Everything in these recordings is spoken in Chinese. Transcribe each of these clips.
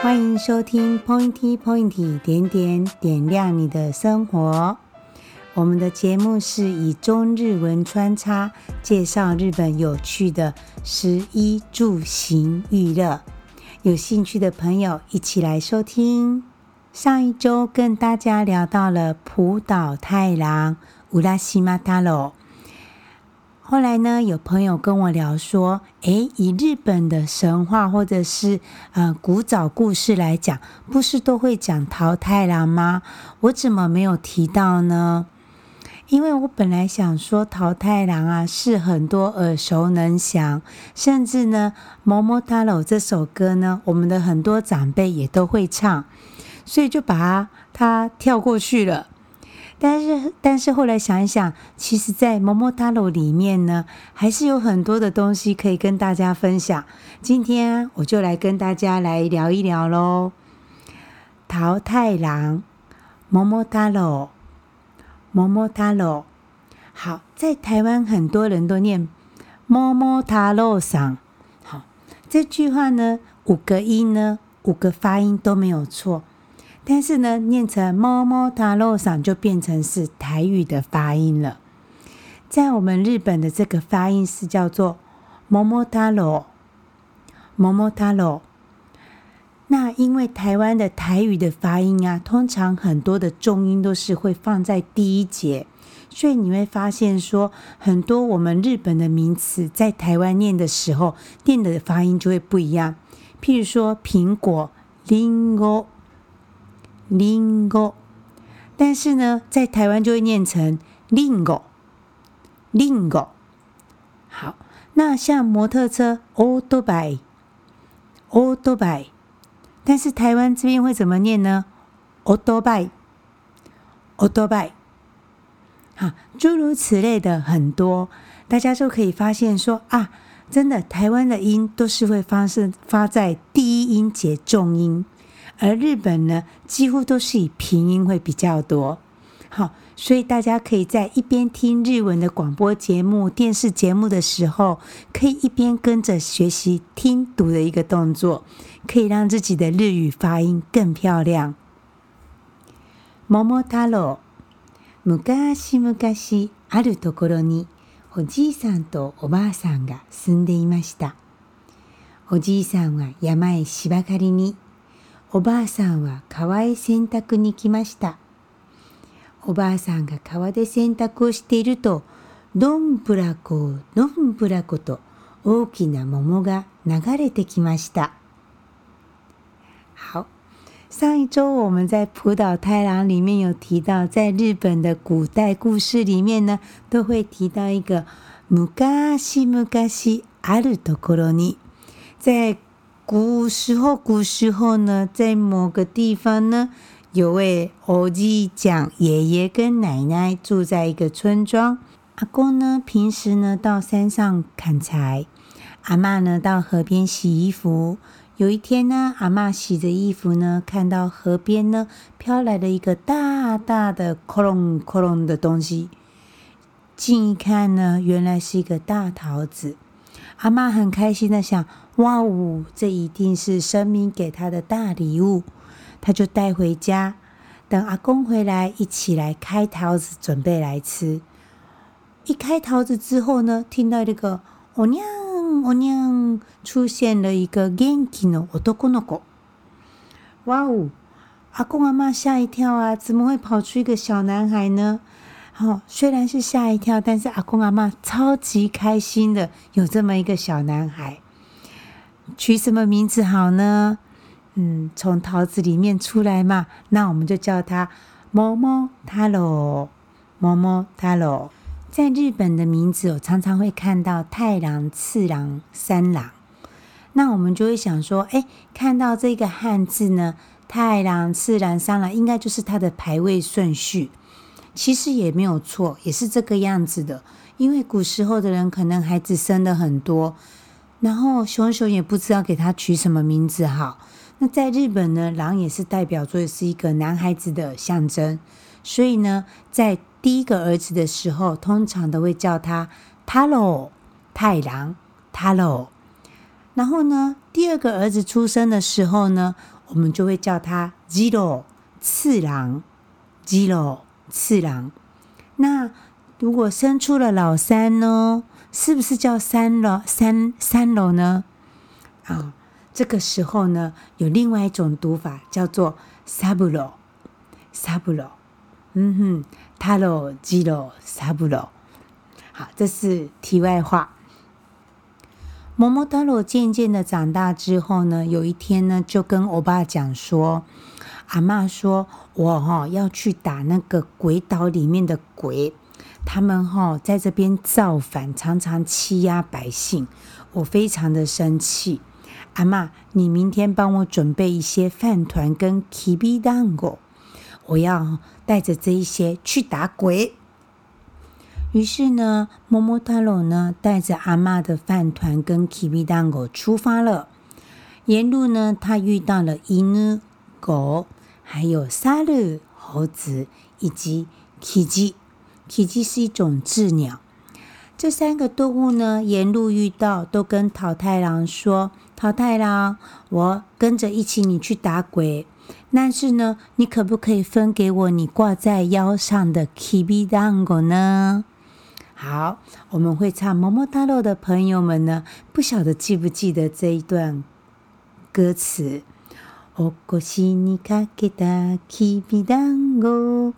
欢迎收听 Pointy Pointy 点点点亮你的生活。我们的节目是以中日文穿插，介绍日本有趣的食衣住行娱乐。有兴趣的朋友一起来收听。上一周跟大家聊到了浦岛太郎乌拉西马塔罗。后来呢，有朋友跟我聊说，诶，以日本的神话或者是呃古早故事来讲，不是都会讲桃太郎吗？我怎么没有提到呢？因为我本来想说桃太郎啊，是很多耳熟能详，甚至呢，《桃太郎》这首歌呢，我们的很多长辈也都会唱，所以就把它，它跳过去了。但是，但是后来想一想，其实，在《桃太郎》里面呢，还是有很多的东西可以跟大家分享。今天我就来跟大家来聊一聊喽。桃太郎，桃太郎，桃太郎。好，在台湾很多人都念桃太郎さん。好，这句话呢，五个音呢，五个发音都没有错。但是呢，念成“桃太郎さん”就变成是台语的发音了。在我们日本的这个发音是叫做“桃太郎”，桃太郎。那因为台湾的台语的发音啊，通常很多的重音都是会放在第一节，所以你会发现说，很多我们日本的名词在台湾念的时候，念的发音就会不一样。譬如说，苹果、リンゴ。リン Lingo 但是呢，在台湾就会念成 Lingo Lingo 好，那像摩托车，O to by O to by 但是台湾这边会怎么念呢？O to by O to by 好，诸如此类的很多，大家就可以发现说啊，真的，台湾的音都是会发生，发在第一音节重音。而日本呢，几乎都是以平音会比较多。好，所以大家可以在一边听日文的广播节目、电视节目的时候，可以一边跟着学习听读的一个动作，可以让自己的日语发音更漂亮。桃太郎，昔々あるところにおじいさんとおばあさんが住んでいました。おじいさんは山へ芝刈りに。 おばあさんは川へ洗濯に来ました。おばあさんが川で洗濯をしていると、どんぶらこ、どんぶらこと大きな桃が流れてきました。好，上一周我们在浦岛太郎里面有提到，在日本的古代故事里面呢，都会提到一个昔昔あるところに，在古时候，古时候呢，在某个地方呢，有位欧吉讲爷爷跟奶奶住在一个村庄。阿公呢，平时呢到山上砍柴，阿嬷呢到河边洗衣服。有一天呢，阿嬷洗着衣服呢，看到河边呢飘来了一个大大的“哐隆哐隆”的东西。近一看呢，原来是一个大桃子。阿嬷很开心的想。哇哦，这一定是神明给他的大礼物，他就带回家。等阿公回来，一起来开桃子，准备来吃。一开桃子之后呢，听到这个“おにゃんおにゃん”，出现了一个元気の男の子。哇哦，阿公阿嬷吓一跳啊，怎么会跑出一个小男孩呢？哦，虽然是吓一跳，但是阿公阿嬷超级开心的，有这么一个小男孩。 取什么名字好呢？嗯，从桃子里面出来嘛，那我们就叫它桃太郎。桃太郎，在日本的名字，我常常会看到太郎、次郎、三郎。那我们就会想说，哎，看到这个汉字呢，太郎、次郎、三郎，应该就是它的排位顺序。其实也没有错，也是这个样子的。因为古时候的人可能孩子生的很多。然后熊熊也不知道给他取什么名字好。那在日本呢，狼也是代表作是一个男孩子的象征，所以呢，在第一个儿子的时候，通常都会叫他太郎、太郎、太郎。然后呢，第二个儿子出生的时候呢，我们就会叫他次郎，次郎，次郎。那如果生出了老三呢？是不是叫三楼？三三楼呢？啊，这个时候呢，有另外一种读法，叫做三郎，三郎。嗯哼，太郎、次郎、三郎。好，这是题外话。桃太郎渐渐的长大之后呢，有一天呢，就跟欧巴讲说：“阿嬷说，我哈要去打那个鬼岛里面的鬼，他们哈在这边造反，常常欺压百姓，我非常的生气。阿嬷，你明天帮我准备一些饭团跟きびだんご，我要带着这一些去打鬼。”于是呢，桃太郎呢带着阿嬷的饭团跟きびだんご出发了。沿路呢，他遇到了犬、狗，还有猿、猴子，以及キ ジ。キジ是一种雉鸟。这三个动物呢，沿路遇到，都跟桃太郎说：“桃太郎，我跟着一起你去打鬼，但是呢，你可不可以分给我你挂在腰上的きびだんご呢？”好，我们会唱《桃太郎》的朋友们呢，不晓得记不记得这一段歌词？お腰にかけたきびだんご、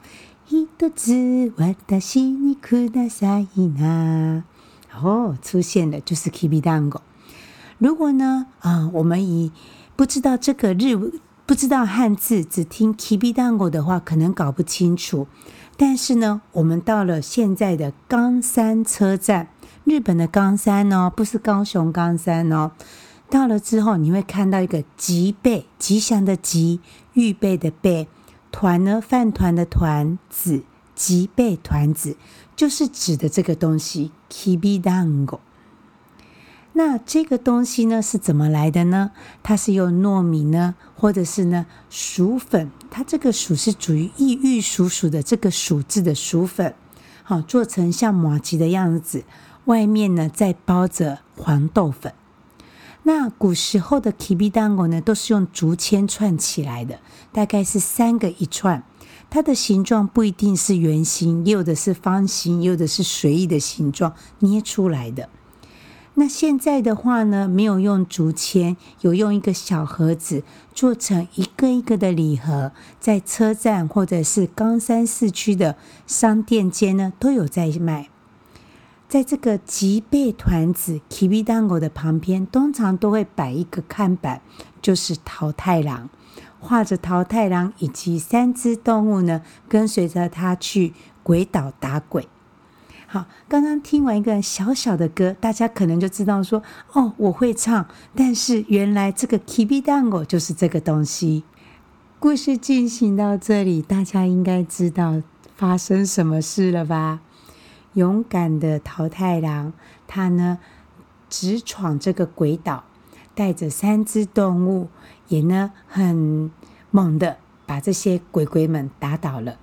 一つ私にくださいな。哦，出现了，就是きびだんご。如果呢，啊，我们以不知道这个日文，不知道汉字，只听きびだんご的话，可能搞不清楚。但是呢，我们到了现在的冈山车站，日本的冈山哦，不是高雄冈山哦。到了之后，你会看到一个吉备，吉祥的吉，预备的备， 团呢，饭团的团子，吉备团子，就是指的这个东西，きびだんご。那这个东西呢是怎么来的呢？它是用糯米呢，或者是呢薯粉，它这个薯是属于玉玉薯薯的这个薯字的薯粉，好做成像麻糬的样子，外面呢再包着黄豆粉。 那古时候的きびだんご呢，都是用竹签串起来的，大概是三个一串，它的形状不一定是圆形，也有的是方形，也有的是随意的形状捏出来的。那现在的话呢，没有用竹签，有用一个小盒子做成一个一个的礼盒，在车站或者是冈山市区的商店街呢，都有在卖。 在这个吉备团子きびだんご的旁边，通常都会摆一个看板，就是桃太郎，画着桃太郎以及三只动物呢，跟随着他去鬼岛打鬼。好，刚刚听完一个小小的歌，大家可能就知道说，哦，我会唱。但是原来这个きびだんご就是这个东西。故事进行到这里，大家应该知道发生什么事了吧？ 勇敢的桃太郎，他呢直闯这个鬼岛，带着三只动物，也呢很猛的把这些鬼鬼们打倒了。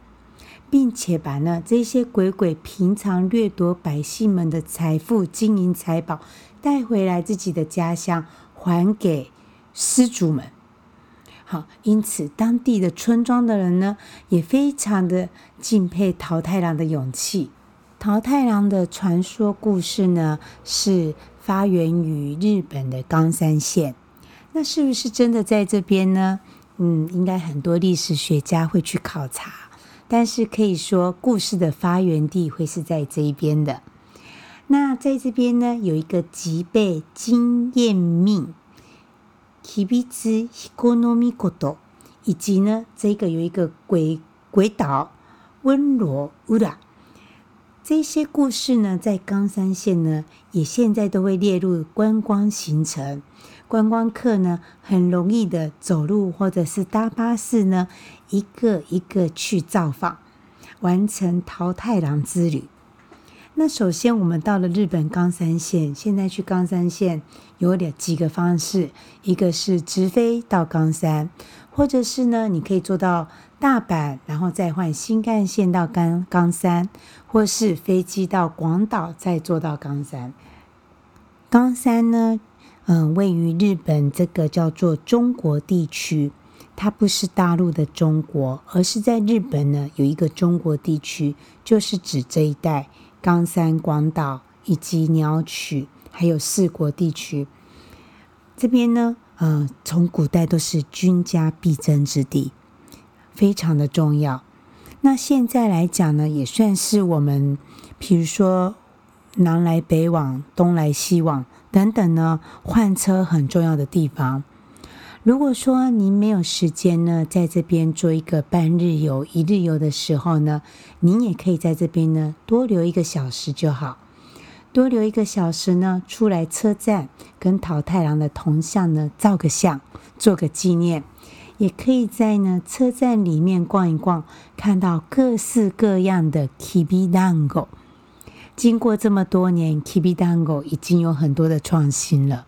并且把呢这些鬼鬼平常掠夺百姓们的财富、金银财宝带回来自己的家乡，还给失主们。好，因此当地的村庄的人呢也非常的敬佩桃太郎的勇气。桃太郎的传说故事呢是发源于日本的冈山县，那是不是真的在这边呢？嗯，应该很多历史学家会去考察。但是可以说，故事的发源地会是在这一边的。那在这边呢，有一个吉备金燕命、吉备兹希古诺米古多，以及呢，这个有一个鬼鬼岛温罗乌拉。这些故事呢，在冈山县呢，也现在都会列入观光行程。观光客呢，很容易的走路或者是搭巴士呢，一个一个去造访，完成桃太郎之旅。那首先我们到了日本冈山县，现在去冈山县有两几个方式，一个是直飞到冈山，或者是呢，你可以坐到大阪，然后再换新干线到冈冈山，或是飞机到广岛，再坐到冈山。冈山呢，嗯，位于日本这个叫做中国地区，它不是大陆的中国，而是在日本呢有一个中国地区，就是指这一带冈山、广岛以及鸟取，还有四国地区。这边呢，呃，从古代都是军家必争之地，非常的重要。那现在来讲呢，也算是我们，比如说南来北往、东来西往等等呢，换车很重要的地方。如果说您没有时间呢，在这边做一个半日游、一日游的时候呢，您也可以在这边呢多留一个小时就好。多留一个小时呢，出来车站跟桃太郎的铜像呢照个相，做个纪念。也可以在呢车站里面逛一逛，看到各式各样的 Kibidango。经过这么多年，Kibidango 已经有很多的创新了。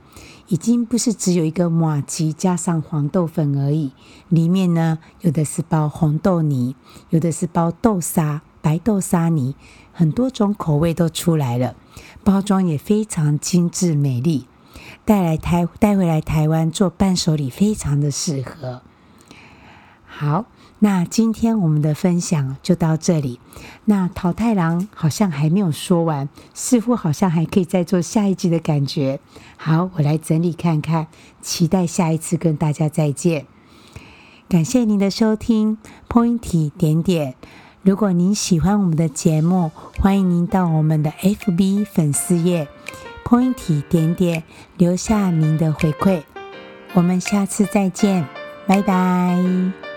已经不是只有一个马吉加上黄豆粉而已，里面呢有的是包红豆泥，有的是包豆沙、白豆沙泥，很多种口味都出来了，包装也非常精致美丽，带来台带回来台湾做伴手礼非常的适合。好。那今天我们的分享就到这里。那桃太郎好像还没有说完，似乎好像还可以再做下一集的感觉。好，我来整理看看，期待下一次跟大家再见。感谢您的收听，Point 点点。如果您喜欢我们的节目，欢迎您到我们的 FB 粉丝页 Point 点点留下您的回馈。我们下次再见，拜拜。